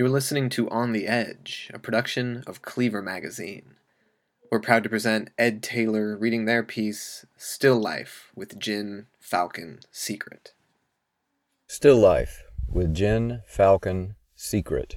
You are listening to On the Edge, a production of Cleaver Magazine. We're proud to present Ed Taylor reading their piece, Still Life, with Gin Falcon Secret. Still Life, with Gin Falcon Secret.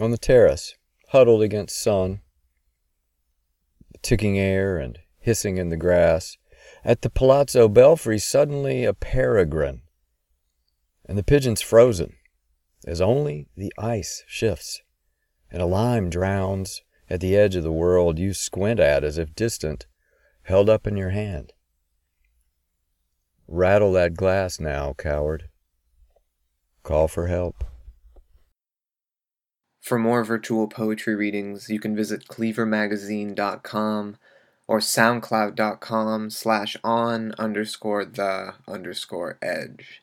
On the terrace, huddled against sun, ticking air and hissing in the grass, at the palazzo belfry suddenly a peregrine, and the pigeons frozen, as only the ice shifts, and a lime drowns at the edge of the world you squint at as if distant, held up in your hand. Rattle that glass now, coward. Call for help. For more virtual poetry readings, you can visit cleavermagazine.com or soundcloud.com slash on underscore the underscore edge.